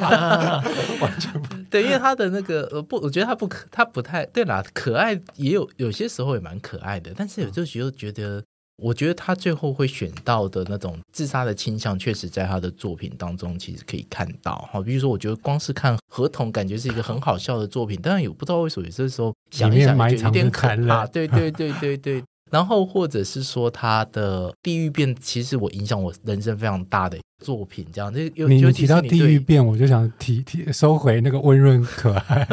完全不对，因为他的那个呃不，我觉得他不可，他不太对啦，可爱也有有些时候也蛮可爱的，但是有时候觉得，我觉得他最后会选到的那种自杀的倾向，确实在他的作品当中其实可以看到哈。比如说，我觉得光是看合同，感觉是一个很好笑的作品，但是也不知道为什么有些时候想一想就有点可怕，对对对对对。然后，或者是说他的《地狱变》，其实我影响我人生非常大的作品。这样，就你提到《地狱变》，我就想提提收回那个温润可爱。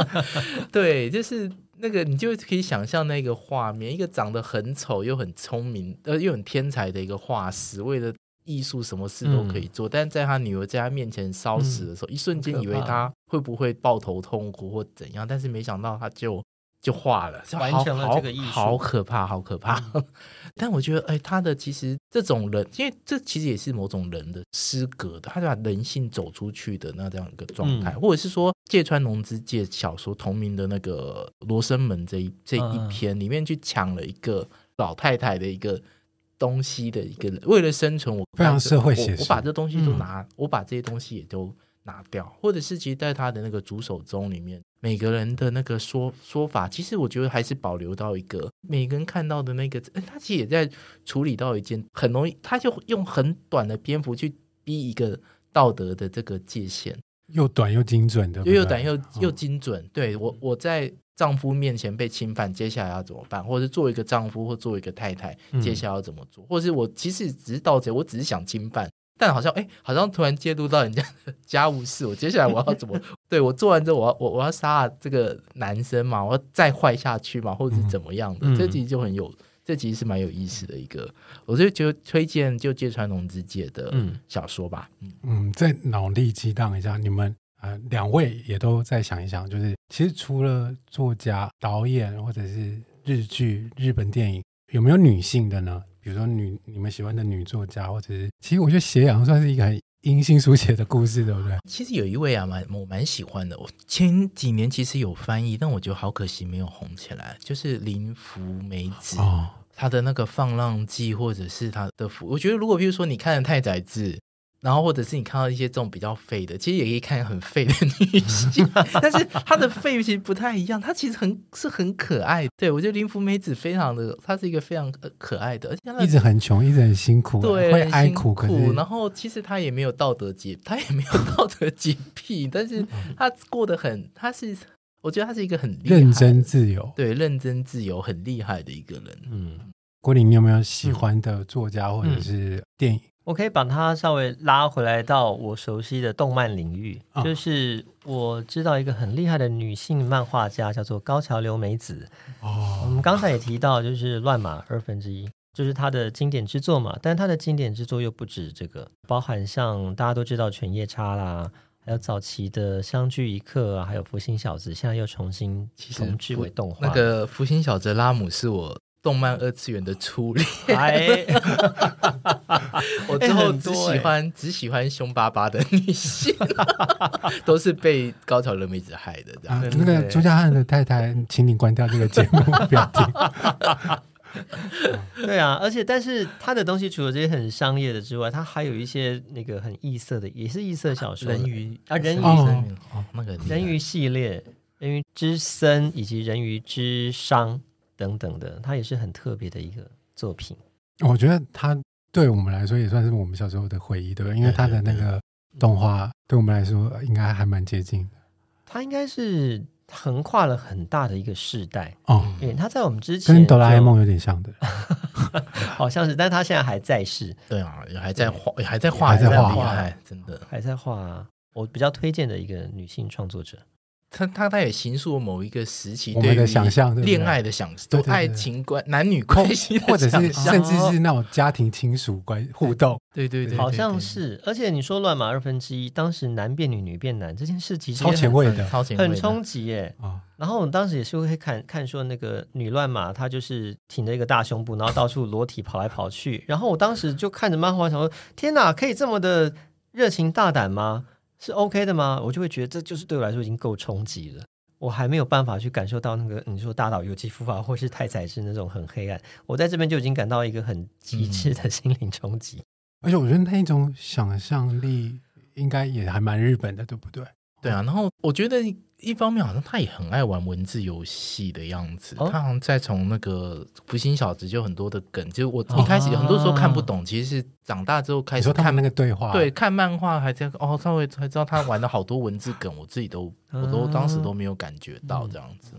对，就是那个，你就可以想象那个画面：一个长得很丑又很聪明，呃，又很天才的一个画师，为了艺术什么事都可以做。嗯、但在他女儿在他面前烧死的时候，嗯、一瞬间以为他会不会抱头痛哭或怎样，但是没想到他就。就化了，完成了这个艺术，好可怕，好可怕。嗯、但我觉得，哎，他的其实这种人，因为这其实也是某种人的失格的，他就把人性走出去的那这样一个状态，嗯、或者是说芥川龙之介小说同名的那个《罗生门》这一这一篇里面去抢了一个老太太的一个东西的一个人，为了生存，我非常社会写实，我把这东西都拿，嗯、我把这些东西也都拿掉，或者是其实在他的那个主手中里面。每个人的那个说说法，其实我觉得还是保留到一个每个人看到的那个，他其实也在处理到一件很容易，他就用很短的篇幅去逼一个道德的这个界限，又短又精准的，又又短又又精准。哦、对我，我在丈夫面前被侵犯，接下来要怎么办？或者是做一个丈夫或做一个太太，接下来要怎么做？嗯、或者是我其实只是盗贼，我只是想侵犯。但好像哎，好像突然介入到人家的家务事，我接下来我要怎么？对，我做完之后，我要我我要杀了这个男生嘛？我要再坏下去嘛？或者是怎么样的？嗯、这其实就很有，这其实是蛮有意思的一个。我就就推荐就芥川龙之介的小说吧。嗯，嗯，再脑力激荡一下，你们呃两位也都再想一想，就是其实除了作家、导演或者是日剧、日本电影，有没有女性的呢？比如说女，你们喜欢的女作家，或者是，其实我觉得斜阳算是一个很阴性书写的故事，对不对？其实有一位啊，蛮我蛮喜欢的。我前几年其实有翻译，但我觉得好可惜没有红起来。就是林福美子，哦，他的那个《放浪记》，或者是他的《我觉得如果比如说你看了太宰治。然后，或者是你看到一些这种比较废的，其实也可以看很废的女性，但是她的废其实不太一样，她其实很是很可爱。对，我觉得林芙美子非常的，她是一个非常可爱的，而且她一直很穷，一直很辛苦，对，会哀苦，可是然后其实她也没有道德洁，她也没有 道德洁癖，但是她过得很，她是我觉得她是一个很认真自由，对，认真自由很厉害的一个人。嗯，郭林，你有没有喜欢的作家或者是电影？嗯我可以把它稍微拉回来到我熟悉的动漫领域，哦、就是我知道一个很厉害的女性漫画家，叫做高桥留美子。哦，我们刚才也提到，就是《乱马二分之一》，就是她的经典之作嘛。但她的经典之作又不止这个，包含像大家都知道《犬夜叉》啦，还有早期的《相聚一刻》啊，还有《福星小子》，现在又重新重置为动画。那个《福星小子》拉姆是我。动漫二次元的初恋，我之后只喜欢、欸欸、只喜欢凶巴巴的女性，都是被高桥留美子害的这样。啊、那个朱家汉的太太，请你关掉这个节目，不要听。对啊，而且但是他的东西除了这些很商业的之外，他还有一些那个很异色的，也是异色小说，人鱼啊，人鱼哦，那个人鱼系列，人鱼之森以及人鱼之殤。等等的，它也是很特别的一个作品。我觉得它对我们来说也算是我们小时候的回忆，对不对？因为它的那个动画对我们来说应该还蛮接近的。它应该是横跨了很大的一个世代哦。因为它在我们之前跟哆啦 A 梦有点像的，好像是，但是它现在还在世。对啊，也还在画，还在画，还在画，真的还在画。我比较推荐的一个女性创作者。他他他也形塑某一个时期我们的想象，恋爱的想，对爱情观、男女关系，或者是甚至是那种家庭亲属关互动，对对对，好像是。而且你说乱码二分之一，当时男变女，女变男这件事其实超前卫的，超前很冲击耶。然后我们当时也是会看看说那个女乱码，她就是挺着一个大胸部，然后到处裸体跑来跑去。然后我当时就看着漫画，想说：天哪，可以这么的热情大胆吗？是 OK 的吗？我就会觉得这就是对我来说已经够冲击了。我还没有办法去感受到那个你说大岛由纪夫法，或是太宰治那种很黑暗。我在这边就已经感到一个很极致的心灵冲击。嗯。而且我觉得那一种想象力应该也还蛮日本的，对不对？对啊。然后我觉得。一方面好像他也很爱玩文字游戏的样子，哦、他好像在从那个福星小子就很多的梗，就我一开始很多时候看不懂，哦、其实是长大之后开始看那个对话，对，看漫画还在哦，稍微才知道他玩了好多文字梗，我自己都我都当时都没有感觉到这样子。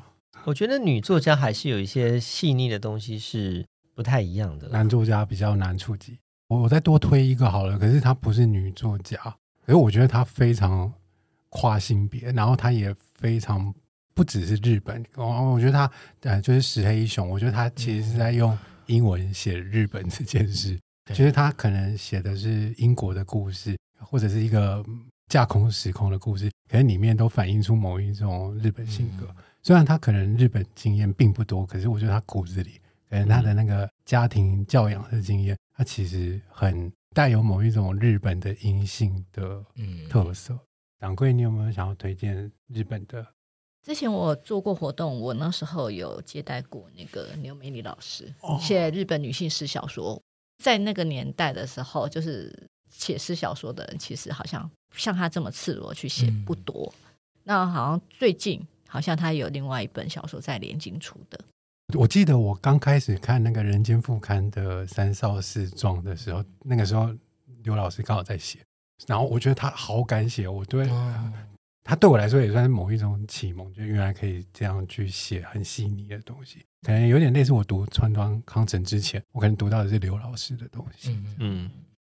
我觉得女作家还是有一些细腻的东西是不太一样的，男作家比较难触及。我我再多推一个好了，可是她不是女作家，可是我觉得她非常跨性别，然后她也非常。不只是日本，我我觉得他呃就是石黑一雄，我觉得他其实是在用英文写日本这件事。其实他可能写的是英国的故事，或者是一个架空时空的故事，可能里面都反映出某一种日本性格。虽然他可能日本经验并不多，可是我觉得他骨子里，可能他的那个家庭教养的经验，他其实很带有某一种日本的阴性的特色。掌柜，你有没有想要推荐日本的？之前我做过活动，我那时候有接待过那个牛美里老师，写日本女性史小说。在那个年代的时候，就是写史小说的人，其实好像像他这么赤裸去写不多。那好像最近，好像他有另外一本小说在连经出的。我记得我刚开始看那个《人间副刊》的三少四壮的时候，那个时候刘老师刚好在写，然后我觉得他好敢写，我对。他对我来说也算是某一种启蒙，就原来可以这样去写很细腻的东西，可能有点类似我读川端康成之前，我可能读到的是刘老师的东西。嗯，嗯，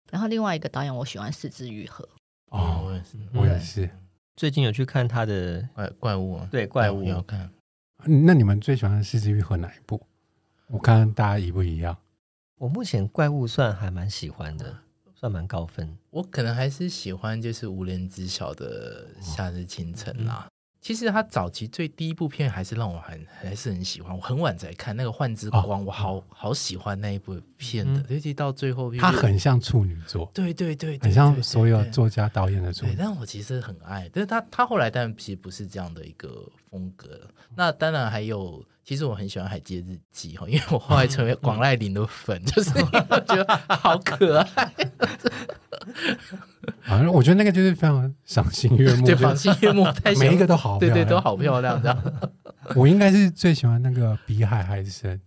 然后另外一个导演，我喜欢四肢愈合。哦，我也是，我也是。最近有去看他的怪怪物，对怪物要看。那你们最喜欢是枝裕和哪一部？我看看大家一不一样。我目前怪物算还蛮喜欢的。算蛮高分，我可能还是喜欢就是无人知晓的夏日清晨啦。其实他早期最第一部片还是让我很还是很喜欢，我很晚才看那个《幻之光》哦，我好好喜欢那一部片的，尤、嗯、其到最后，他很像处女座，对对对，很像所有作家导演的处女座。但我其实很爱，但是他他后来但其实不是这样的一个风格。那当然还有，其实我很喜欢《海街日记》哈，因为我后来成为 广濑铃的粉，就是我觉得好可爱。反正我觉得那个就是非常赏心悦目，对，赏心悦目，太每一个都好，对对，都好漂亮。这样，我应该是最喜欢那个比海还深，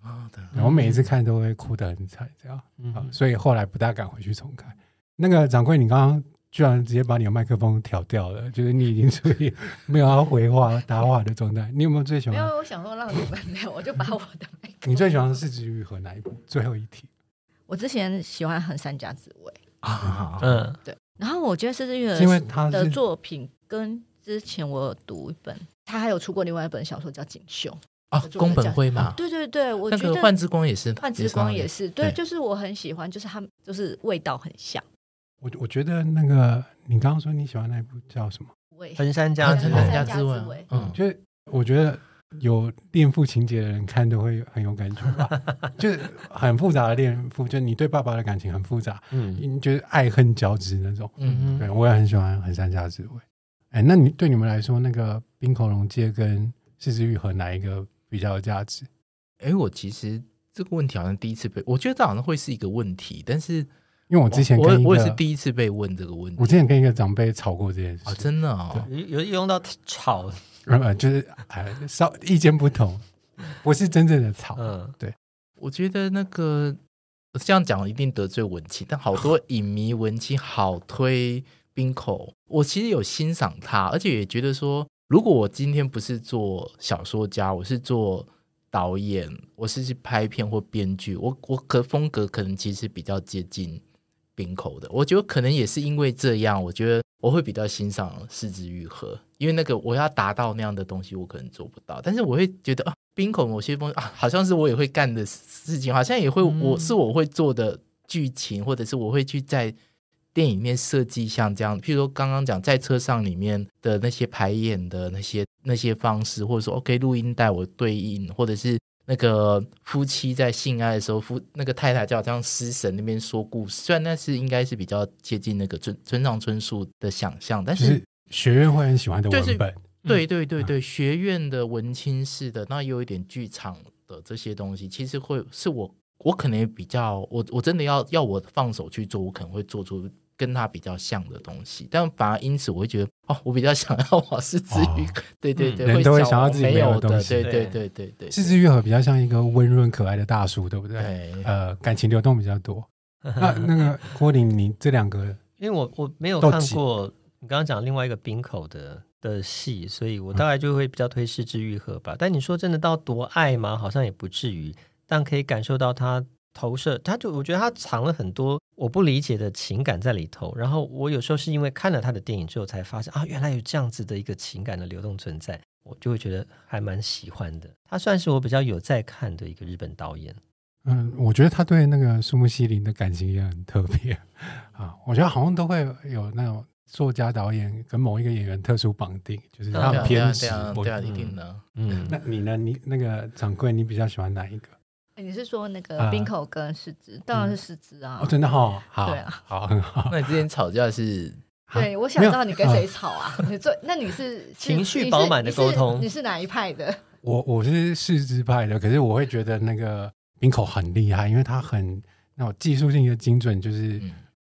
我每一次看都会哭得很惨，这样，嗯，所以后来不大敢回去重看。那个掌柜，你刚刚居然直接把你的麦克风调掉了，就是你已经处于没有要回话答话的状态。你有没有最喜欢？没有我想说让你们没有，我就把我的麦克。你最喜欢的是枝裕和哪一部？最后一题。我之前喜欢横山家之味。啊，嗯，对。然后我觉得是枝裕和，因为他的作品跟之前我有读一本，他还有出过另外一本小说叫《锦绣》啊，宫本辉嘛。对对对，我觉得《幻之光》也是，《幻之光》也是，对，就是我很喜欢，就是他们就是味道很像。我我觉得那个你刚刚说你喜欢那部叫什么？横山家横山家之味，嗯，就是我觉得。有恋父情节的人看都会很有感觉吧，就是很复杂的恋父，就你对爸爸的感情很复杂，嗯，你觉得爱恨交织那种，嗯对，我也很喜欢横山家之味。哎，那你对你们来说，那个冰口龙介跟是枝裕和哪一个比较有价值？哎，我其实这个问题好像第一次被，我觉得这好像会是一个问题，但是因为我之前我我也是第一次被问这个问题，我之前跟一个长辈吵过这件事，哦，真的哦，有用到吵。呃，就是哎，稍意见不同，不是真正的吵。嗯，对，我觉得那个这样讲一定得罪文青，但好多 影迷文青好推滨口，我其实有欣赏他，而且也觉得说，如果我今天不是做小说家，我是做导演，我是去拍片或编剧，我我可风格可能其实比较接近滨口的。我觉得可能也是因为这样，我觉得。我会比较欣赏四肢愈合，因为那个我要达到那样的东西，我可能做不到。但是我会觉得啊，冰口某些东西啊，好像是我也会干的事情，好像也会我是我会做的剧情，或者是我会去在电影里面设计像这样，譬如说刚刚讲在车上里面的那些排演的那些那些方式，或者说 OK 录音带我对应，或者是。那个夫妻在性爱的时候，夫那个太太就好像诗神那边说故事，虽然那是应该是比较接近那个村村上春树的想象，但是，是学院会很喜欢的文本，对对对对，嗯、学院的文青式的，那有一点剧场的这些东西，其实会是我我可能也比较，我我真的要要我放手去做，我可能会做出。跟他比较像的东西，但反而因此我会觉得哦，我比较想要我是枝裕和，对对对，人都会想要自己没有的东西，对对对对对，是枝裕和比较像一个温润可爱的大叔，对不对？呃，感情流动比较多。那那个郭林，你这两个，因为我我没有看过你刚刚讲另外一个冰口的的戏，所以我大概就会比较推是枝裕和吧。但你说真的到多爱吗？好像也不至于，但可以感受到他。投射，他就我觉得他藏了很多我不理解的情感在里头。然后我有时候是因为看了他的电影之后，才发现啊，原来有这样子的一个情感的流动存在，我就会觉得还蛮喜欢的。他算是我比较有在看的一个日本导演。嗯，我觉得他对那个树木希林的感情也很特别啊。我觉得好像都会有那种作家导演跟某一个演员特殊绑定，就是他很偏执。对啊，一定的。嗯，那你呢？你那个掌柜，你比较喜欢哪一个？你是说那个冰口跟是枝、呃？当然是是枝啊！哦，真的好，好，对啊，好，很好。那你之前吵架是？对，我想知道你跟谁吵啊？你最那你是 情绪饱满的沟通你，你是哪一派的？我我是是枝派的，可是我会觉得那个冰口很厉害，因为他很那种技术性的精准，就是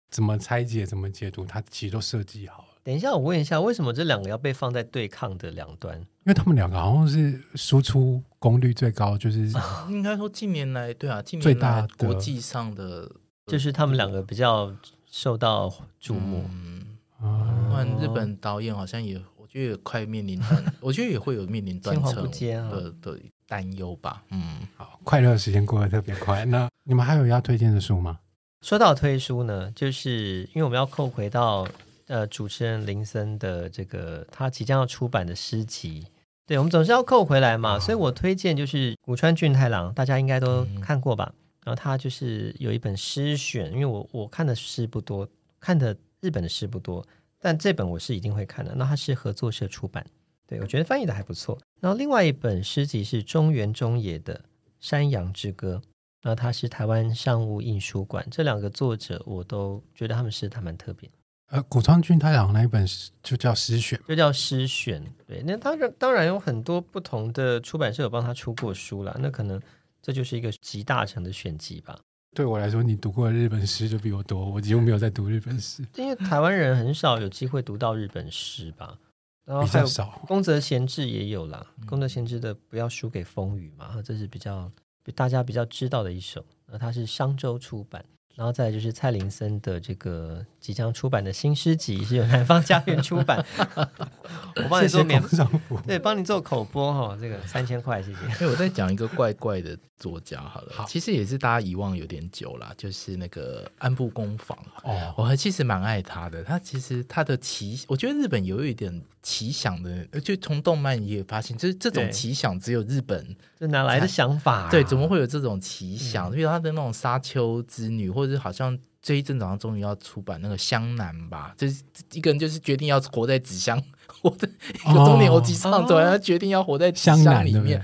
怎么拆解、怎么解读，他其实都设计好了。等一下，我问一下，为什么这两个要被放在对抗的两端？因为他们两个好像是输出功率最高，就是应该说近年来对啊，近年来国际上的，就是他们两个比较受到注目。嗯，不然日本导演好像也，我觉得也快面临，我觉得也会有面临断层的的担忧吧。嗯，好，快乐时间过得特别快。那你们还有要推荐的书吗？说到推书呢，就是因为我们要扣回到。呃，主持人林森的这个他即将要出版的诗集，对，我们总是要扣回来嘛，所以我推荐就是古川俊太郎，大家应该都看过吧？然后他就是有一本诗选，因为我我看的诗不多，看的日本的诗不多，但这本我是一定会看的。那他是合作社出版，对，我觉得翻译的还不错。然后另外一本诗集是中原中野的《山羊之歌》，那它是台湾商务印书馆，这两个作者我都觉得他们诗还蛮特别。呃，谷川俊太郎那一本就叫诗选，就叫诗选。对，那当然当然有很多不同的出版社有帮他出过书啦，那可能这就是一个集大成的选集吧。对我来说，你读过的日本诗就比我多，我几乎没有在读日本诗，因为台湾人很少有机会读到日本诗吧。然后比较少，宫泽贤治也有啦。宫泽贤治的《不要输给风雨》嘛，这是比较大家比较知道的一首。那它是商周出版。然后再来就是蔡林森的这个即将出版的新诗集，是由南方家园出版。我帮你做免费，对，帮你做口播哈，这个三千块，谢谢。哎，我在讲一个怪怪的作家好了，好，其实也是大家遗忘有点久了，就是那个安部公房。哦，我还其实蛮爱他的，他其实他的奇，我觉得日本有一点奇想的，就从动漫也发现，就是这种奇想只有日本，这哪来的想法啊？对，怎么会有这种奇想？因为他的那种沙丘之女，或者是好像这一阵早上终于要出版那个湘南吧，就是一个人就是决定要活在纸箱，活在一个中年欧吉上，突然他决定要活在纸箱里面。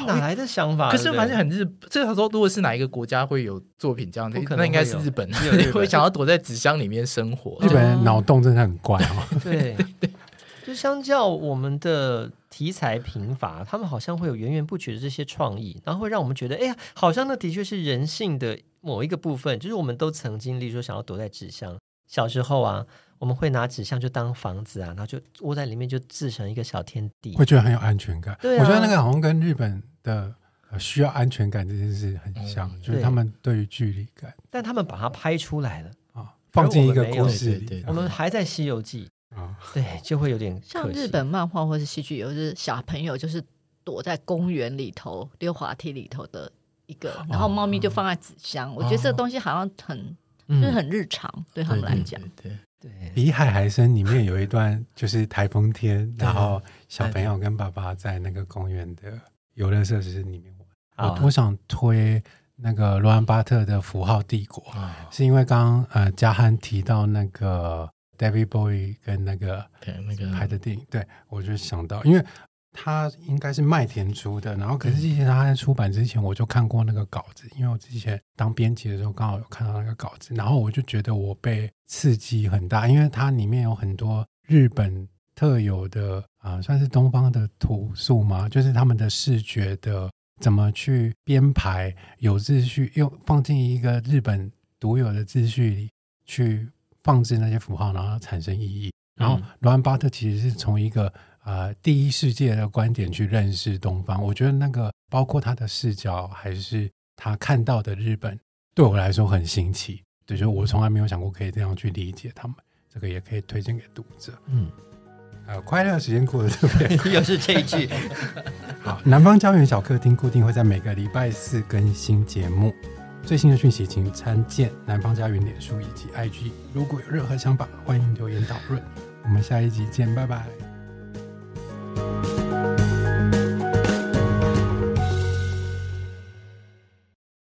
这哪来的想法？可是反正很日，这时候如果是哪一个国家会有作品这样的，那应该是日本，会想要躲在纸箱里面生活。日本人脑洞真的很怪哦。对 对对，就相较我们的题材贫乏，他们好像会有源源不绝的这些创意，然后会让我们觉得，哎呀，好像那的确是人性的某一个部分，就是我们都曾经，例如说想要躲在纸箱，小时候啊。我们会拿纸箱就当房子啊，然后就窝在里面，就自成一个小天地，会觉得很有安全感。对啊，我觉得那个好像跟日本的需要安全感这件事很像，嗯、就是他们对于距离感。但他们把它拍出来了啊，放进一个故事里。我们还在《西游记》啊，对，就会有点像日本漫画或是戏剧，有是小朋友就是躲在公园里头溜滑梯里头的一个，然后猫咪就放在纸箱。我觉得这个东西好像很就是很日常，对他们来讲，对。比海还深里面有一段，就是台风天，然后小朋友跟爸爸在那个公园的游乐设施里面玩。我我想推那个罗兰巴特的《符号帝国》，是因为刚刚呃嘉汉提到那个 David Bowie 跟那个那个拍的电影，对我就想到，因为。他应该是麦田出的，然后可是之前他在出版之前我就看过那个稿子，因为我之前当编辑的时候刚好有看到那个稿子，然后我就觉得我被刺激很大，因为它里面有很多日本特有的啊，算是东方的土素嘛，就是他们的视觉的怎么去编排有秩序，又放进一个日本独有的秩序里去放置那些符号，然后产生意义。然后罗兰巴特其实是从一个。呃，第一世界的观点去认识东方，我觉得那个包括他的视角，还是他看到的日本，对我来说很新奇。对，就是我从来没有想过可以这样去理解他们。这个也可以推荐给读者。嗯，呃，快乐时间过得特别，又是这一句。好，南方家园小客厅固定会在每个礼拜四更新节目，最新的讯息请参见南方家园脸书以及 IG。如果有任何想法，欢迎留言讨论。我们下一集见，拜拜。Thank you.